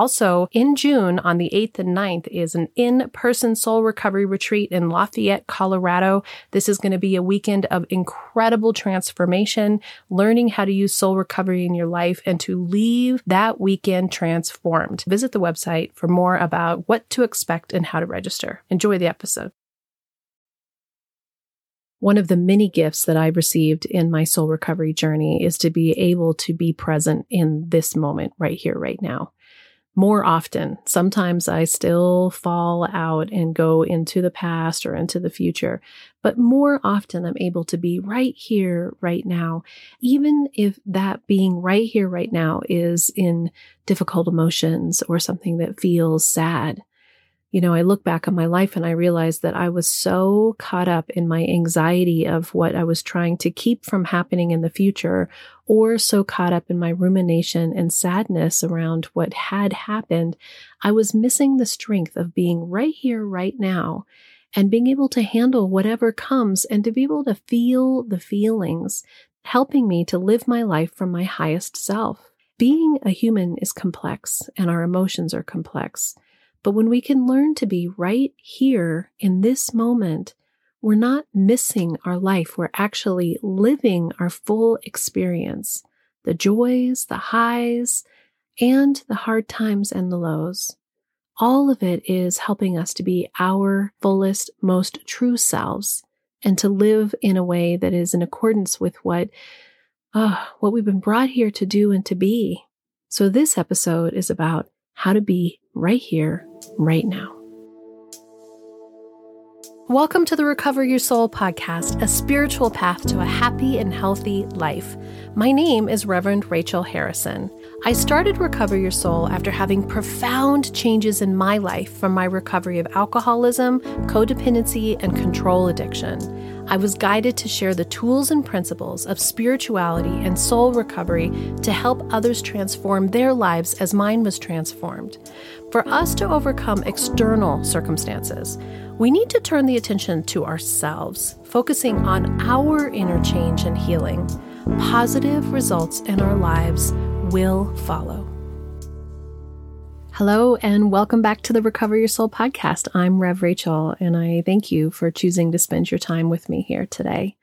Also, in June on the 8th and 9th is an in person soul Recovery Retreat in Lafayette, Colorado. This is going to be a weekend of incredible transformation, learning how to use soul recovery in your life and to leave that weekend transformed. Visit the website for more about what to expect and how to register. Enjoy the episode. One of the many gifts that I've received in my soul recovery journey is to be able to be present in this moment right here, right now more often. Sometimes I still fall out and go into the past or into the future, but more often I'm able to be right here, right now, even if that being right here, right now is in difficult emotions or something that feels sad you know, I look back on my life and I realize that I was so caught up in my anxiety of what I was trying to keep from happening in the future, or so caught up in my rumination and sadness around what had happened, I was missing the strength of being right here, right now, and being able to handle whatever comes and to be able to feel the feelings, helping me to live my life from my highest self. Being a human is complex and our emotions are complex. But when we can learn to be right here in this moment, we're not missing our life. We're actually living our full experience the joys, the highs, and the hard times and the lows. All of it is helping us to be our fullest, most true selves and to live in a way that is in accordance with what, uh, what we've been brought here to do and to be. So this episode is about how to be right here, right now. Welcome to the Recover Your Soul podcast, a spiritual path to a happy and healthy life. My name is Reverend Rachel Harrison. I started Recover Your Soul after having profound changes in my life from my recovery of alcoholism, codependency, and control addiction. I was guided to share the tools and principles of spirituality and soul recovery to help others transform their lives as mine was transformed. For us to overcome external circumstances, we need to turn the attention to ourselves, focusing on our inner change and healing. Positive results in our lives will follow. Hello, and welcome back to the Recover Your Soul podcast. I'm Rev Rachel, and I thank you for choosing to spend your time with me here today.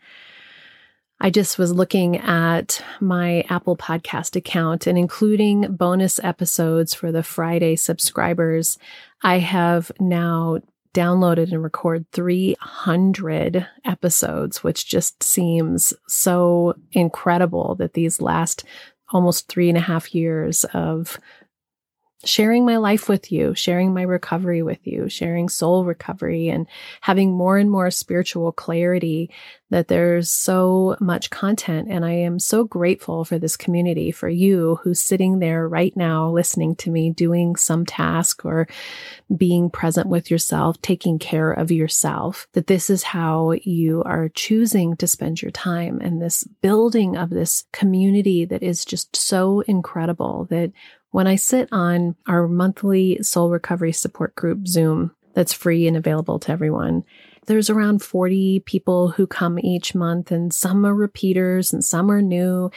I just was looking at my Apple Podcast account and including bonus episodes for the Friday subscribers. I have now downloaded and record 300 episodes, which just seems so incredible that these last almost three and a half years of sharing my life with you, sharing my recovery with you, sharing soul recovery, and having more and more spiritual clarity that there's so much content. And I am so grateful for this community, for you who's sitting there right now listening to me doing some task or being present with yourself, taking care of yourself, that this is how you are choosing to spend your time and this building of this community that is just so incredible that when I sit on our monthly soul recovery support group Zoom that's free and available to everyone, there's around 40 people who come each month, and some are repeaters and some are new.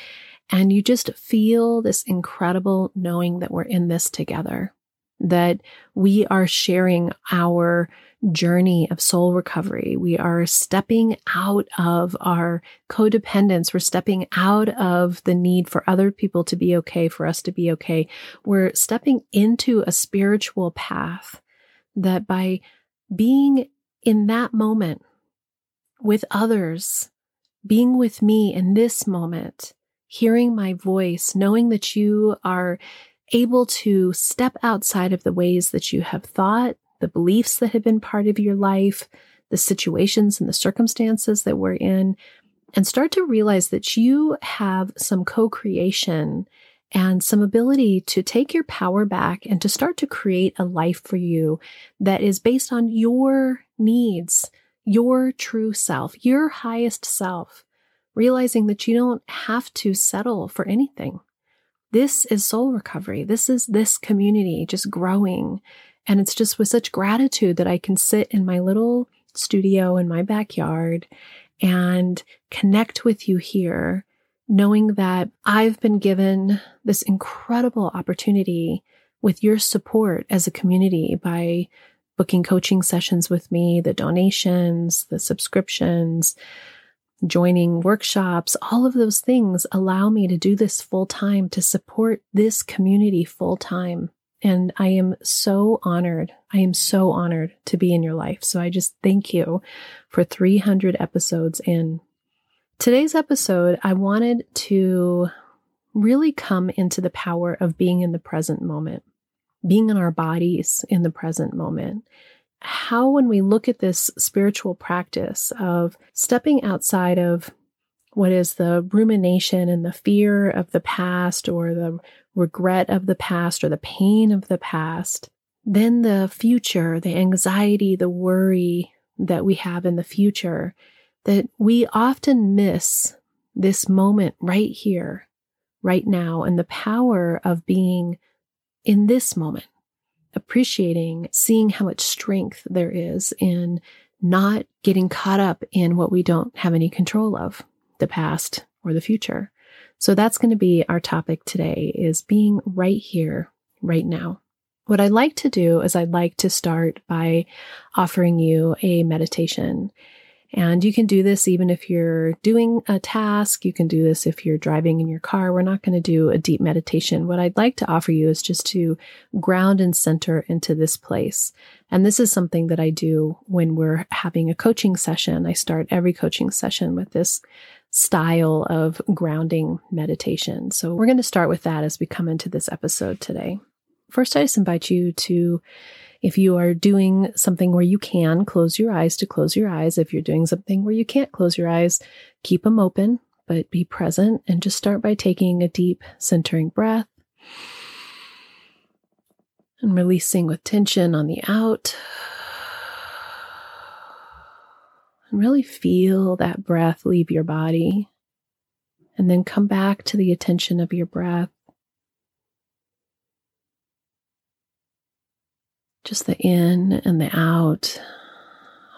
And you just feel this incredible knowing that we're in this together, that we are sharing our journey of soul recovery. We are stepping out of our codependence. We're stepping out of the need for other people to be okay, for us to be okay. We're stepping into a spiritual path that by being in that moment with others, being with me in this moment, hearing my voice, knowing that you are able to step outside of the ways that you have thought, the beliefs that have been part of your life, the situations and the circumstances that we're in, and start to realize that you have some co creation and some ability to take your power back and to start to create a life for you that is based on your needs, your true self, your highest self, realizing that you don't have to settle for anything. This is soul recovery. This is this community just growing. And it's just with such gratitude that I can sit in my little studio in my backyard and connect with you here, knowing that I've been given this incredible opportunity with your support as a community by booking coaching sessions with me, the donations, the subscriptions, joining workshops, all of those things allow me to do this full time, to support this community full time. And I am so honored. I am so honored to be in your life. So I just thank you for 300 episodes in. Today's episode, I wanted to really come into the power of being in the present moment, being in our bodies in the present moment. How, when we look at this spiritual practice of stepping outside of what is the rumination and the fear of the past or the regret of the past or the pain of the past, then the future, the anxiety, the worry that we have in the future, that we often miss this moment right here, right now, and the power of being in this moment, appreciating, seeing how much strength there is in not getting caught up in what we don't have any control of, the past or the future. So that's going to be our topic today is being right here, right now. What I'd like to do is I'd like to start by offering you a meditation. And you can do this even if you're doing a task. You can do this if you're driving in your car. We're not going to do a deep meditation. What I'd like to offer you is just to ground and center into this place. And this is something that I do when we're having a coaching session. I start every coaching session with this style of grounding meditation. So we're going to start with that as we come into this episode today. First, I just invite you to, if you are doing something where you can close your eyes, to close your eyes. If you're doing something where you can't close your eyes, keep them open, but be present and just start by taking a deep centering breath and releasing with tension on the out. And really feel that breath leave your body. And then come back to the attention of your breath. Just the in and the out,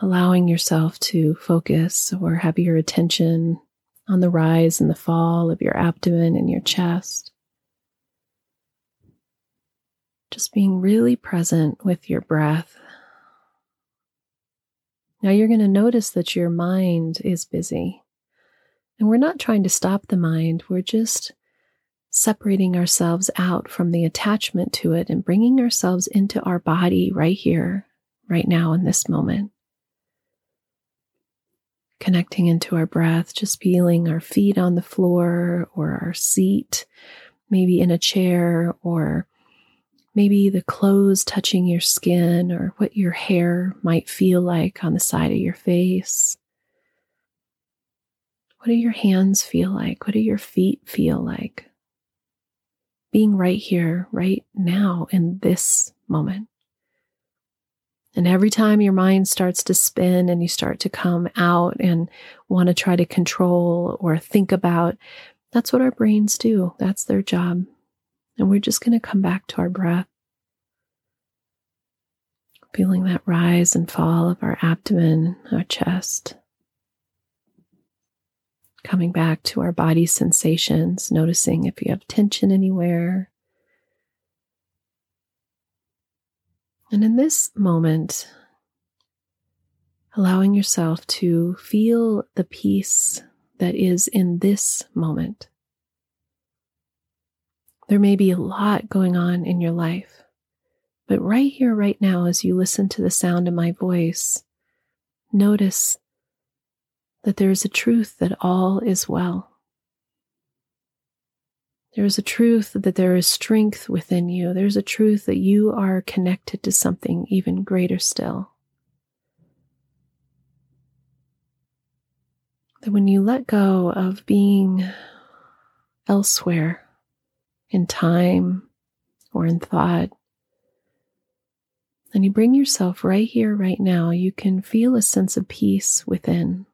allowing yourself to focus or have your attention on the rise and the fall of your abdomen and your chest. Just being really present with your breath now you're going to notice that your mind is busy. And we're not trying to stop the mind, we're just separating ourselves out from the attachment to it and bringing ourselves into our body right here, right now, in this moment. Connecting into our breath, just feeling our feet on the floor or our seat, maybe in a chair or maybe the clothes touching your skin or what your hair might feel like on the side of your face. What do your hands feel like? What do your feet feel like? Being right here, right now, in this moment. And every time your mind starts to spin and you start to come out and want to try to control or think about, that's what our brains do. That's their job. And we're just going to come back to our breath. Feeling that rise and fall of our abdomen, our chest. Coming back to our body sensations, noticing if you have tension anywhere. And in this moment, allowing yourself to feel the peace that is in this moment. There may be a lot going on in your life, but right here, right now, as you listen to the sound of my voice, notice that there is a truth that all is well. There is a truth that there is strength within you. There's a truth that you are connected to something even greater still. That when you let go of being elsewhere, in time or in thought. And you bring yourself right here, right now, you can feel a sense of peace within,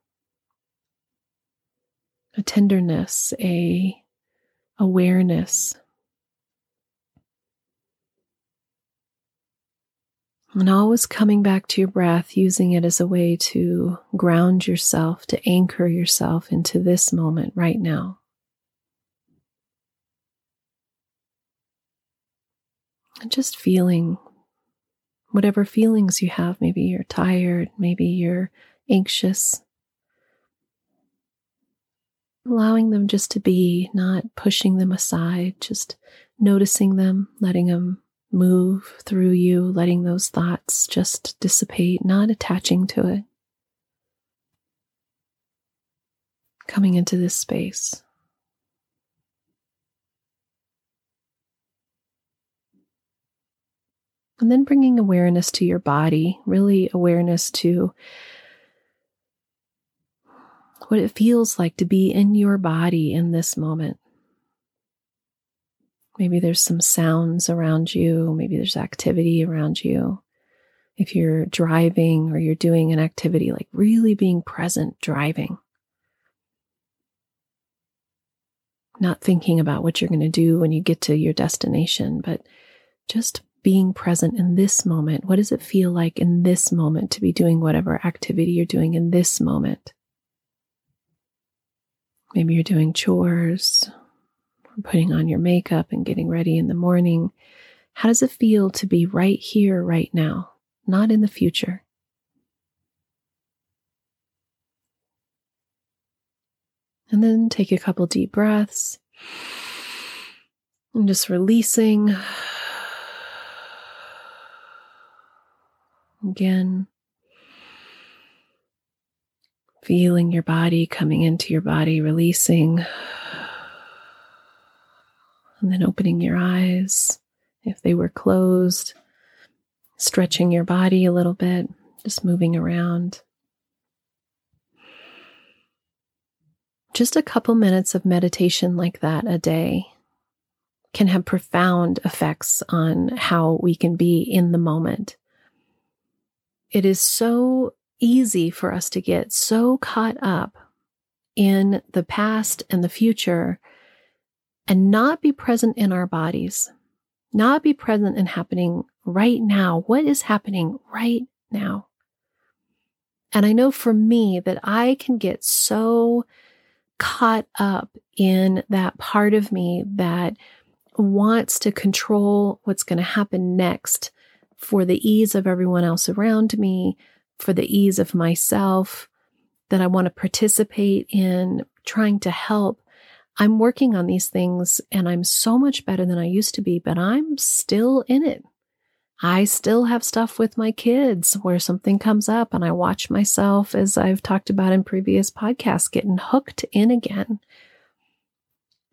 a tenderness, a awareness. And always coming back to your breath, using it as a way to ground yourself, to anchor yourself into this moment right now. And just feeling whatever feelings you have. Maybe you're tired, maybe you're anxious. Allowing them just to be, not pushing them aside, just noticing them, letting them move through you, letting those thoughts just dissipate, not attaching to it. Coming into this space. And then bringing awareness to your body, really awareness to what it feels like to be in your body in this moment. Maybe there's some sounds around you, maybe there's activity around you. If you're driving or you're doing an activity, like really being present driving. Not thinking about what you're going to do when you get to your destination, but just being present in this moment. What does it feel like in this moment to be doing whatever activity you're doing in this moment? Maybe you're doing chores, or putting on your makeup and getting ready in the morning. How does it feel to be right here, right now, not in the future? And then take a couple deep breaths and just releasing Again, feeling your body coming into your body, releasing, and then opening your eyes if they were closed, stretching your body a little bit, just moving around. Just a couple minutes of meditation like that a day can have profound effects on how we can be in the moment it is so easy for us to get so caught up in the past and the future and not be present in our bodies, not be present in happening right now. What is happening right now? And I know for me that I can get so caught up in that part of me that wants to control what's going to happen next for the ease of everyone else around me, for the ease of myself, that I want to participate in trying to help. I'm working on these things and I'm so much better than I used to be, but I'm still in it. I still have stuff with my kids where something comes up and I watch myself, as I've talked about in previous podcasts, getting hooked in again.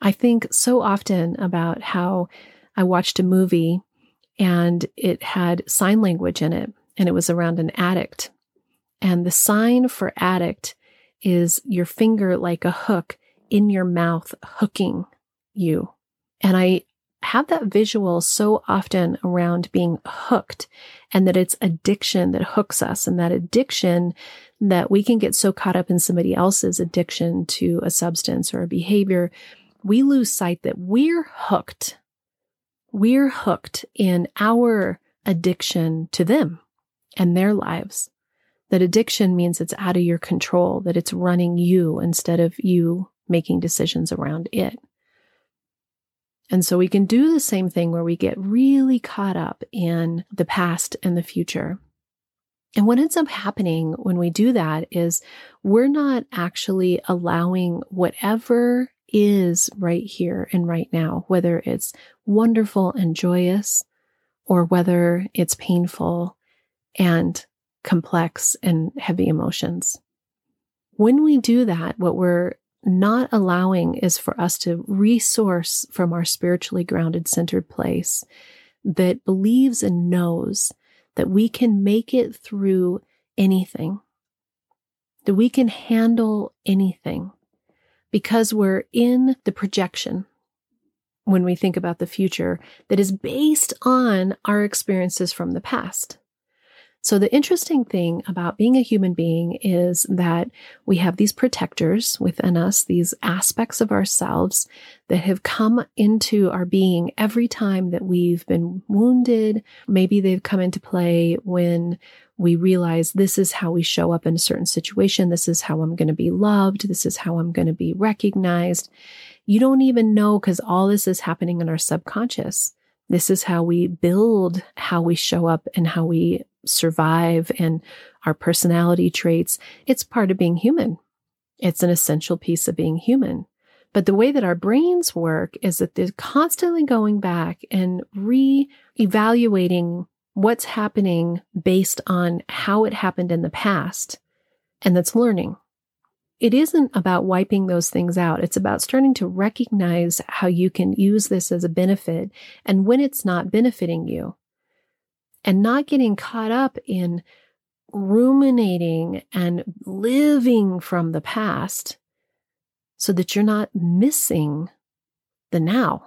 I think so often about how I watched a movie and it had sign language in it, and it was around an addict. And the sign for addict is your finger like a hook in your mouth, hooking you. And I have that visual so often around being hooked and that it's addiction that hooks us and that addiction that we can get so caught up in somebody else's addiction to a substance or a behavior, we lose sight that we're hooked we're hooked in our addiction to them and their lives. That addiction means it's out of your control, that it's running you instead of you making decisions around it. And so we can do the same thing where we get really caught up in the past and the future. And what ends up happening when we do that is we're not actually allowing whatever is right here and right now, whether it's wonderful and joyous or whether it's painful and complex and heavy emotions. When we do that, what we're not allowing is for us to resource from our spiritually grounded, centered place that believes and knows that we can make it through anything, that we can handle anything because we're in the projection. when we think about the future that is based on our experiences from the past. So, the interesting thing about being a human being is that we have these protectors within us, these aspects of ourselves that have come into our being every time that we've been wounded. Maybe they've come into play when we realize this is how we show up in a certain situation. This is how I'm going to be loved. This is how I'm going to be recognized. You don't even know because all this is happening in our subconscious. This is how we build how we show up and how we survive and our personality traits. It's part of being human. It's an essential piece of being human. But the way that our brains work is that they're constantly going back and re evaluating what's happening based on how it happened in the past. And that's learning. It isn't about wiping those things out. It's about starting to recognize how you can use this as a benefit and when it's not benefiting you and not getting caught up in ruminating and living from the past so that you're not missing the now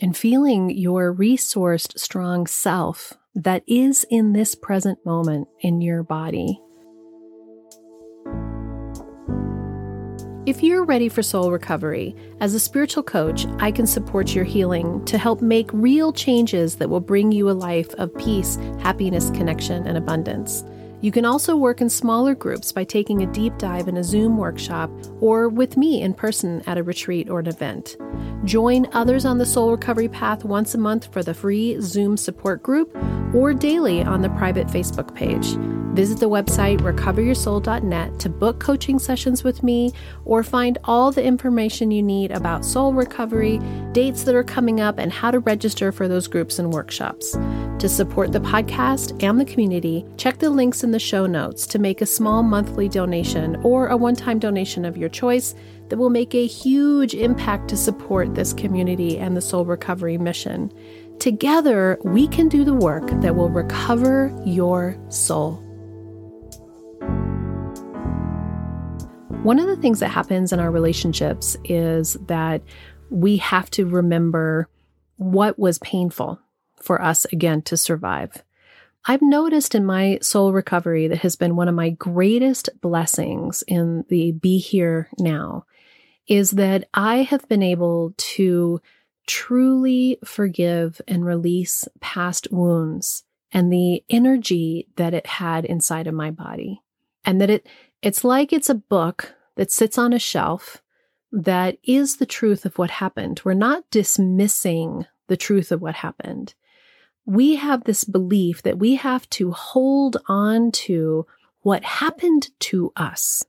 and feeling your resourced, strong self that is in this present moment in your body. If you're ready for soul recovery, as a spiritual coach, I can support your healing to help make real changes that will bring you a life of peace, happiness, connection, and abundance. You can also work in smaller groups by taking a deep dive in a Zoom workshop or with me in person at a retreat or an event. Join others on the soul recovery path once a month for the free Zoom support group or daily on the private Facebook page. Visit the website recoveryoursoul.net to book coaching sessions with me or find all the information you need about soul recovery, dates that are coming up, and how to register for those groups and workshops. To support the podcast and the community, check the links in the show notes to make a small monthly donation or a one time donation of your choice that will make a huge impact to support this community and the soul recovery mission. Together, we can do the work that will recover your soul. One of the things that happens in our relationships is that we have to remember what was painful for us again to survive. I've noticed in my soul recovery that has been one of my greatest blessings in the be here now is that I have been able to truly forgive and release past wounds and the energy that it had inside of my body. And that it it's like it's a book that sits on a shelf that is the truth of what happened. We're not dismissing the truth of what happened. We have this belief that we have to hold on to what happened to us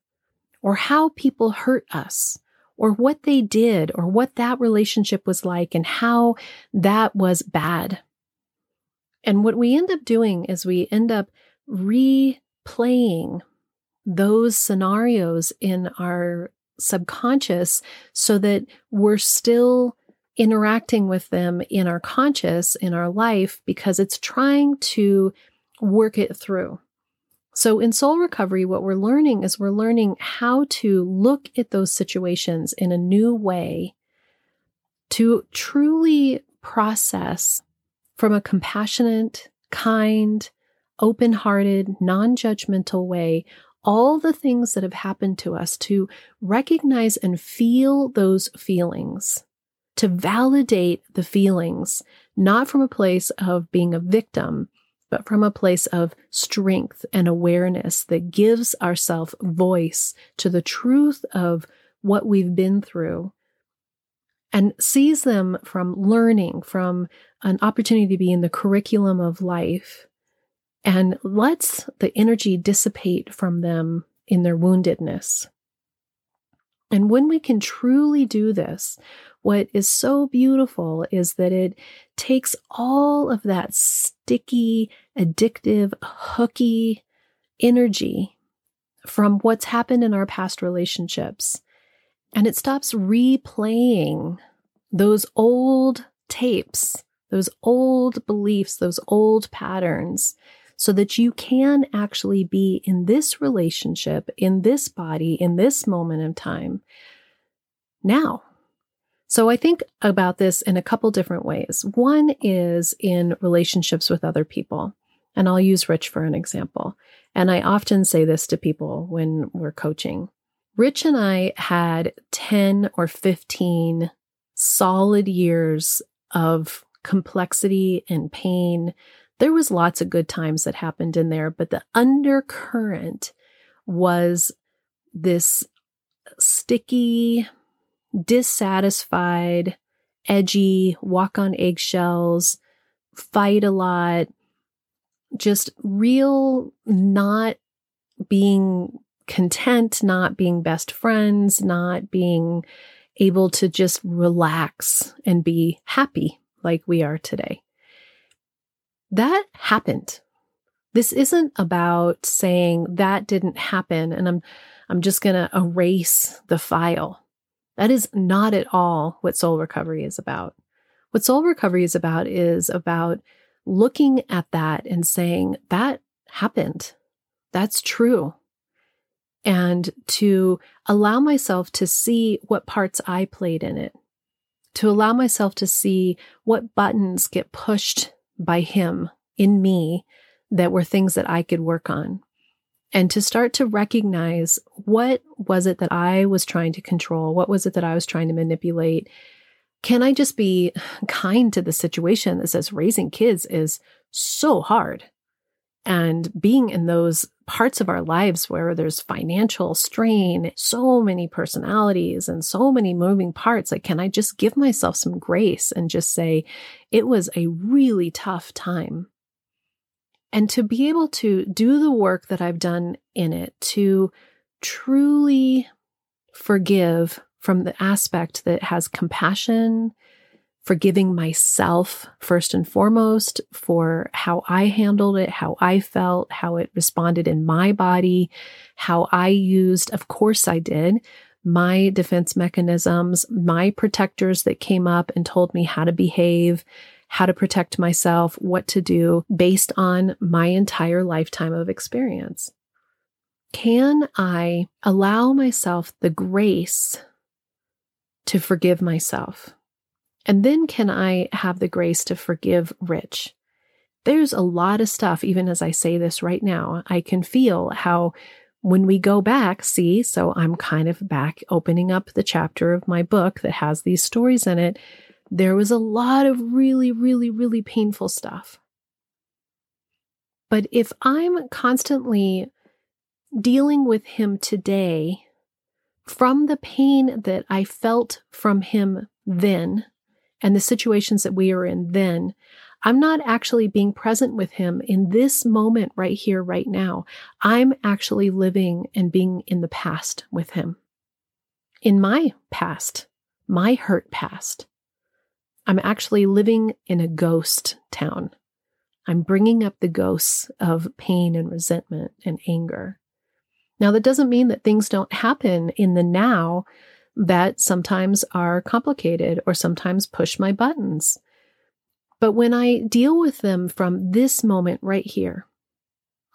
or how people hurt us or what they did or what that relationship was like and how that was bad. And what we end up doing is we end up replaying those scenarios in our subconscious so that we're still interacting with them in our conscious, in our life, because it's trying to work it through. So, in soul recovery, what we're learning is we're learning how to look at those situations in a new way to truly process from a compassionate, kind, open hearted, non judgmental way all the things that have happened to us, to recognize and feel those feelings, to validate the feelings, not from a place of being a victim, but from a place of strength and awareness that gives ourself voice to the truth of what we've been through and sees them from learning, from an opportunity to be in the curriculum of life and lets the energy dissipate from them in their woundedness. And when we can truly do this, what is so beautiful is that it takes all of that sticky, addictive, hooky energy from what's happened in our past relationships. And it stops replaying those old tapes, those old beliefs, those old patterns so that you can actually be in this relationship, in this body, in this moment of time now. So I think about this in a couple different ways. One is in relationships with other people. And I'll use Rich for an example. And I often say this to people when we're coaching. Rich and I had 10 or 15 solid years of complexity and pain. There was lots of good times that happened in there, but the undercurrent was this sticky, dissatisfied, edgy, walk on eggshells, fight a lot, just real not being content, not being best friends, not being able to just relax and be happy like we are today. That happened. This isn't about saying that didn't happen and I'm I'm just going to erase the file. That is not at all what soul recovery is about. What soul recovery is about is about looking at that and saying, that happened. That's true. And to allow myself to see what parts I played in it, to allow myself to see what buttons get pushed by him in me that were things that I could work on. And to start to recognize what was it that I was trying to control? What was it that I was trying to manipulate? can I just be kind to the situation that says raising kids is so hard? And being in those parts of our lives where there's financial strain, so many personalities and so many moving parts, like, can I just give myself some grace and just say, it was a really tough time? And to be able to do the work that I've done in it, to truly forgive from the aspect that has compassion, forgiving myself first and foremost for how I handled it, how I felt, how it responded in my body, how I used, of course I did, my defense mechanisms, my protectors that came up and told me how to behave, how to protect myself, what to do based on my entire lifetime of experience. Can I allow myself the grace to forgive myself? And then can I have the grace to forgive Rich? There's a lot of stuff, even as I say this right now, I can feel how when we go back, see, so I'm kind of back opening up the chapter of my book that has these stories in it. There was a lot of really, really, really painful stuff. But if I'm constantly dealing with him today from the pain that I felt from him then and the situations that we are in then, I'm not actually being present with him in this moment right here, right now. I'm actually living and being in the past with him. In my past, my hurt past, I'm actually living in a ghost town. I'm bringing up the ghosts of pain and resentment and anger. Now, that doesn't mean that things don't happen in the now that sometimes are complicated or sometimes push my buttons. But when I deal with them from this moment right here,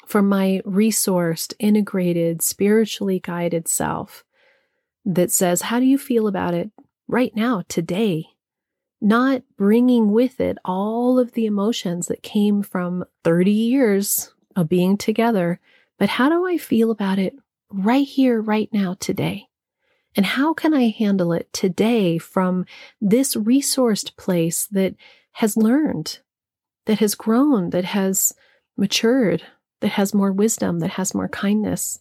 from my resourced, integrated, spiritually guided self that says, How do you feel about it right now, today? Not bringing with it all of the emotions that came from 30 years of being together but how do I feel about it right here, right now, today? And how can I handle it today from this resourced place that has learned, that has grown, that has matured, that has more wisdom, that has more kindness?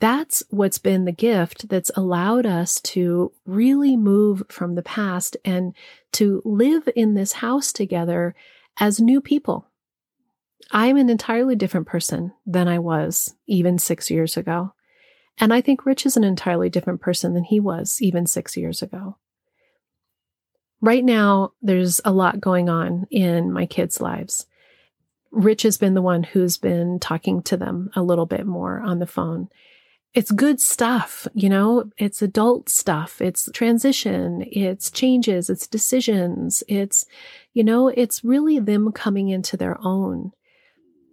That's what's been the gift that's allowed us to really move from the past and to live in this house together as new people I'm an entirely different person than I was even six years ago. And I think Rich is an entirely different person than he was even six years ago. Right now, there's a lot going on in my kids' lives. Rich has been the one who's been talking to them a little bit more on the phone. It's good stuff, you know, it's adult stuff, it's transition, it's changes, it's decisions, it's, you know, it's really them coming into their own.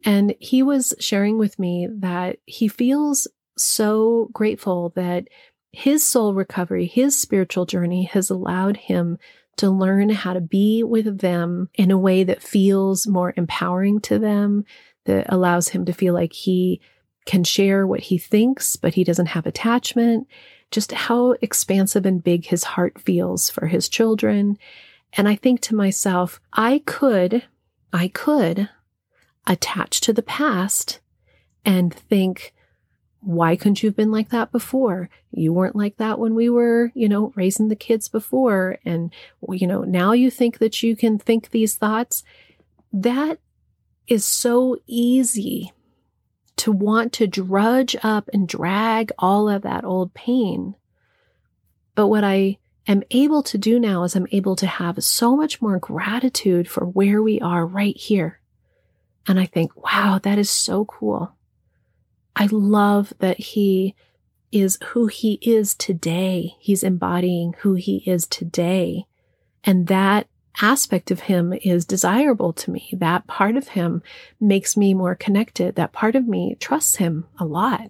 And he was sharing with me that he feels so grateful that his soul recovery, his spiritual journey has allowed him to learn how to be with them in a way that feels more empowering to them, that allows him to feel like he can share what he thinks, but he doesn't have attachment. Just how expansive and big his heart feels for his children. And I think to myself, I could, I could attach to the past and think, why couldn't you have been like that before? You weren't like that when we were, you know, raising the kids before. And, you know, now you think that you can think these thoughts. That is so easy to want to drudge up and drag all of that old pain. But what I am able to do now is I'm able to have so much more gratitude for where we are right here. And I think, wow, that is so cool. I love that he is who he is today. He's embodying who he is today. And that aspect of him is desirable to me. That part of him makes me more connected. That part of me trusts him a lot.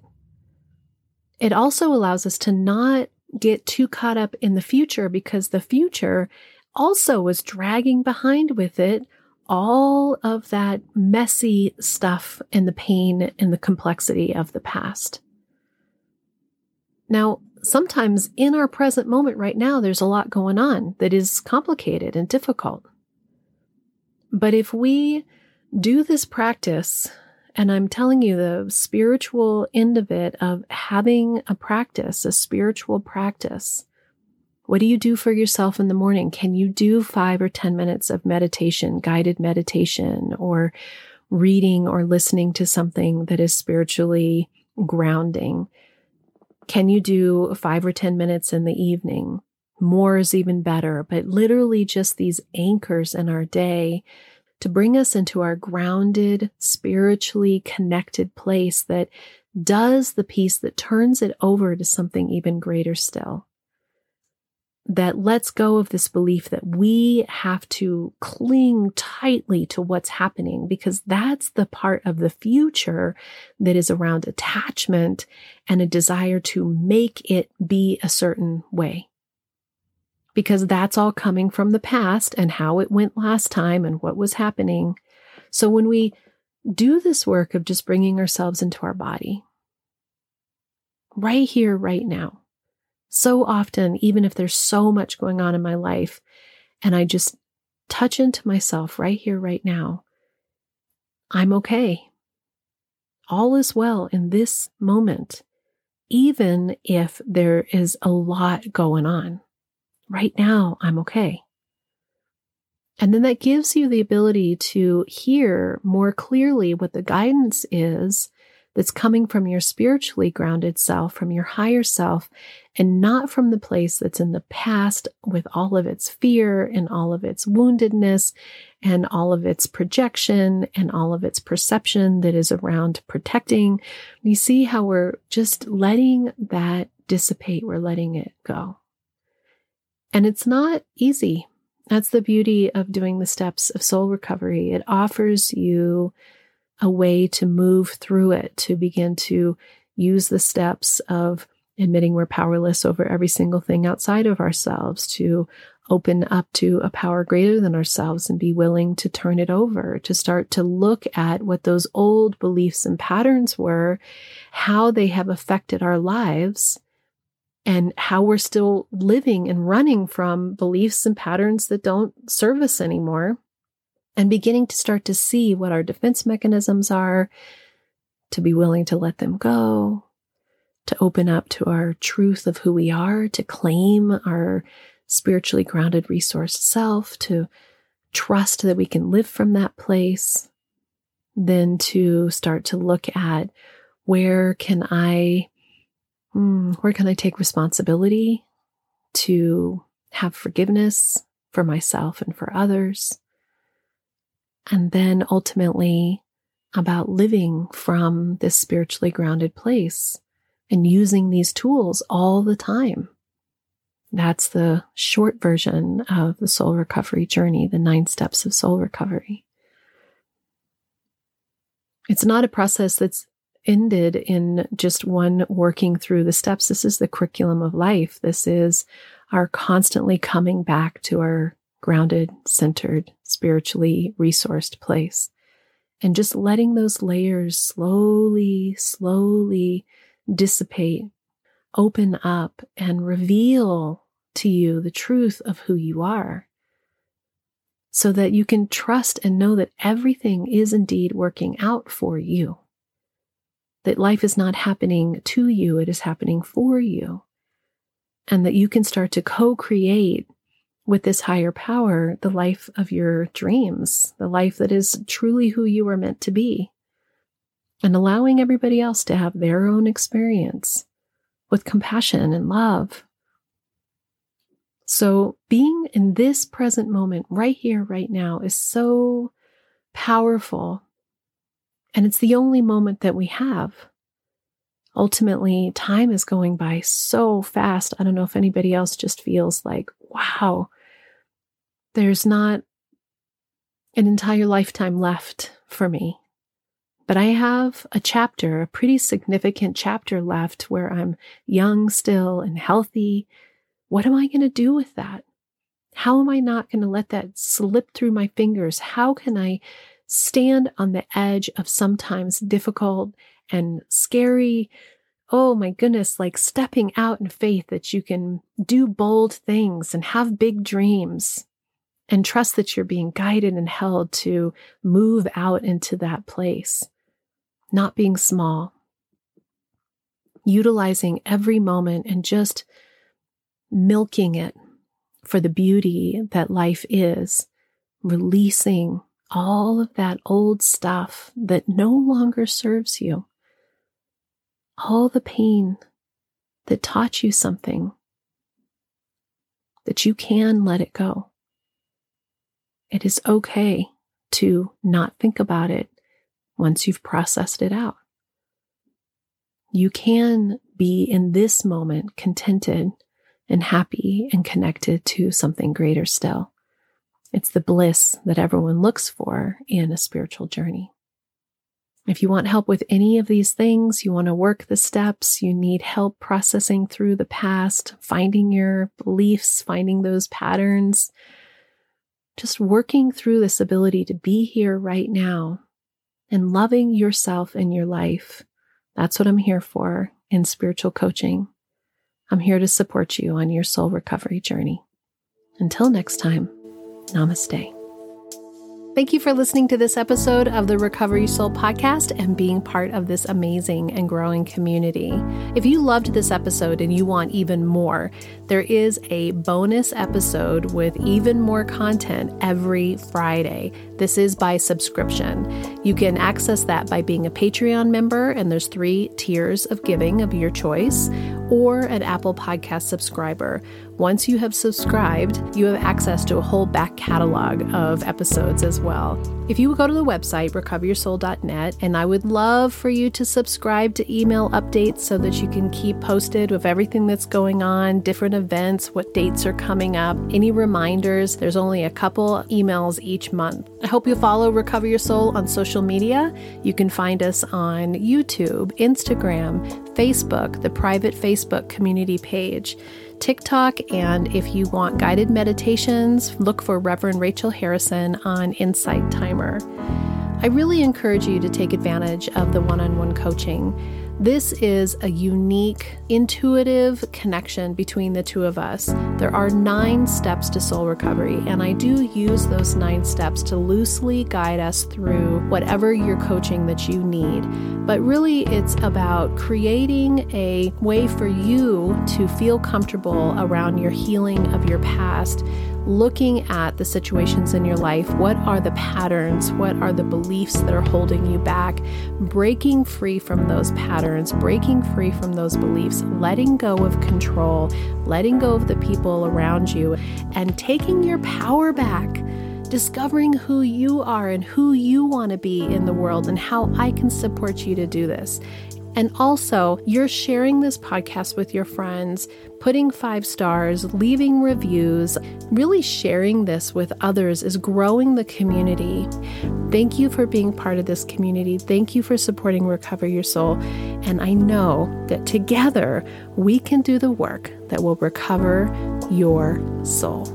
It also allows us to not get too caught up in the future because the future also was dragging behind with it all of that messy stuff and the pain and the complexity of the past. Now, sometimes in our present moment right now, there's a lot going on that is complicated and difficult. But if we do this practice, and I'm telling you the spiritual end of it, of having a practice, a spiritual practice, what do you do for yourself in the morning? Can you do five or 10 minutes of meditation, guided meditation, or reading or listening to something that is spiritually grounding? Can you do five or 10 minutes in the evening? More is even better, but literally just these anchors in our day to bring us into our grounded, spiritually connected place that does the piece that turns it over to something even greater still that lets go of this belief that we have to cling tightly to what's happening because that's the part of the future that is around attachment and a desire to make it be a certain way. Because that's all coming from the past and how it went last time and what was happening. So when we do this work of just bringing ourselves into our body, right here, right now, so often, even if there's so much going on in my life, and I just touch into myself right here, right now, I'm okay. All is well in this moment, even if there is a lot going on. Right now, I'm okay. And then that gives you the ability to hear more clearly what the guidance is that's coming from your spiritually grounded self, from your higher self, and not from the place that's in the past with all of its fear and all of its woundedness and all of its projection and all of its perception that is around protecting. We see how we're just letting that dissipate, we're letting it go. And it's not easy. That's the beauty of doing the steps of soul recovery. It offers you a way to move through it, to begin to use the steps of admitting we're powerless over every single thing outside of ourselves, to open up to a power greater than ourselves and be willing to turn it over, to start to look at what those old beliefs and patterns were, how they have affected our lives, and how we're still living and running from beliefs and patterns that don't serve us anymore and beginning to start to see what our defense mechanisms are, to be willing to let them go, to open up to our truth of who we are, to claim our spiritually grounded resource self, to trust that we can live from that place, then to start to look at where can I, hmm, where can I take responsibility to have forgiveness for myself and for others? And then ultimately about living from this spiritually grounded place and using these tools all the time. That's the short version of the soul recovery journey, the nine steps of soul recovery. It's not a process that's ended in just one working through the steps. This is the curriculum of life. This is our constantly coming back to our grounded, centered, spiritually resourced place. And just letting those layers slowly, slowly dissipate, open up, and reveal to you the truth of who you are so that you can trust and know that everything is indeed working out for you. That life is not happening to you, it is happening for you. And that you can start to co create with this higher power the life of your dreams, the life that is truly who you are meant to be, and allowing everybody else to have their own experience with compassion and love so, being in this present moment, right here, right now, is so powerful. And it's the only moment that we have. Ultimately, time is going by so fast. I don't know if anybody else just feels like, wow, there's not an entire lifetime left for me. But I have a chapter, a pretty significant chapter left where I'm young still and healthy what am I going to do with that? How am I not going to let that slip through my fingers? How can I stand on the edge of sometimes difficult and scary? Oh my goodness, like stepping out in faith that you can do bold things and have big dreams and trust that you're being guided and held to move out into that place, not being small, utilizing every moment and just milking it for the beauty that life is, releasing all of that old stuff that no longer serves you, all the pain that taught you something, that you can let it go. It is okay to not think about it once you've processed it out. You can be in this moment contented and happy and connected to something greater still. It's the bliss that everyone looks for in a spiritual journey. If you want help with any of these things, you want to work the steps, you need help processing through the past, finding your beliefs, finding those patterns, just working through this ability to be here right now and loving yourself and your life. That's what I'm here for in spiritual coaching. I'm here to support you on your soul recovery journey. Until next time, namaste. Thank you for listening to this episode of the Recover Your Soul podcast and being part of this amazing and growing community. If you loved this episode and you want even more, there is a bonus episode with even more content every Friday. This is by subscription. You can access that by being a Patreon member, and there's three tiers of giving of your choice, or an Apple Podcast subscriber. Once you have subscribed, you have access to a whole back catalog of episodes as well. If you go to the website, recoveryoursoul.net, and I would love for you to subscribe to email updates so that you can keep posted with everything that's going on, different events, what dates are coming up, any reminders. There's only a couple emails each month. I hope you follow Recover Your Soul on social media. You can find us on YouTube, Instagram, Facebook, the private Facebook community page. TikTok. And if you want guided meditations, look for Reverend Rachel Harrison on Insight Timer. I really encourage you to take advantage of the one on one coaching. This is a unique, intuitive connection between the two of us. There are nine steps to soul recovery, and I do use those nine steps to loosely guide us through whatever your coaching that you need. But really, it's about creating a way for you to feel comfortable around your healing of your past looking at the situations in your life. What are the patterns? What are the beliefs that are holding you back? Breaking free from those patterns, breaking free from those beliefs, letting go of control, letting go of the people around you, and taking your power back discovering who you are and who you want to be in the world and how I can support you to do this. And also, you're sharing this podcast with your friends, putting five stars, leaving reviews, really sharing this with others is growing the community. Thank you for being part of this community. Thank you for supporting Recover Your Soul. And I know that together we can do the work that will recover your soul.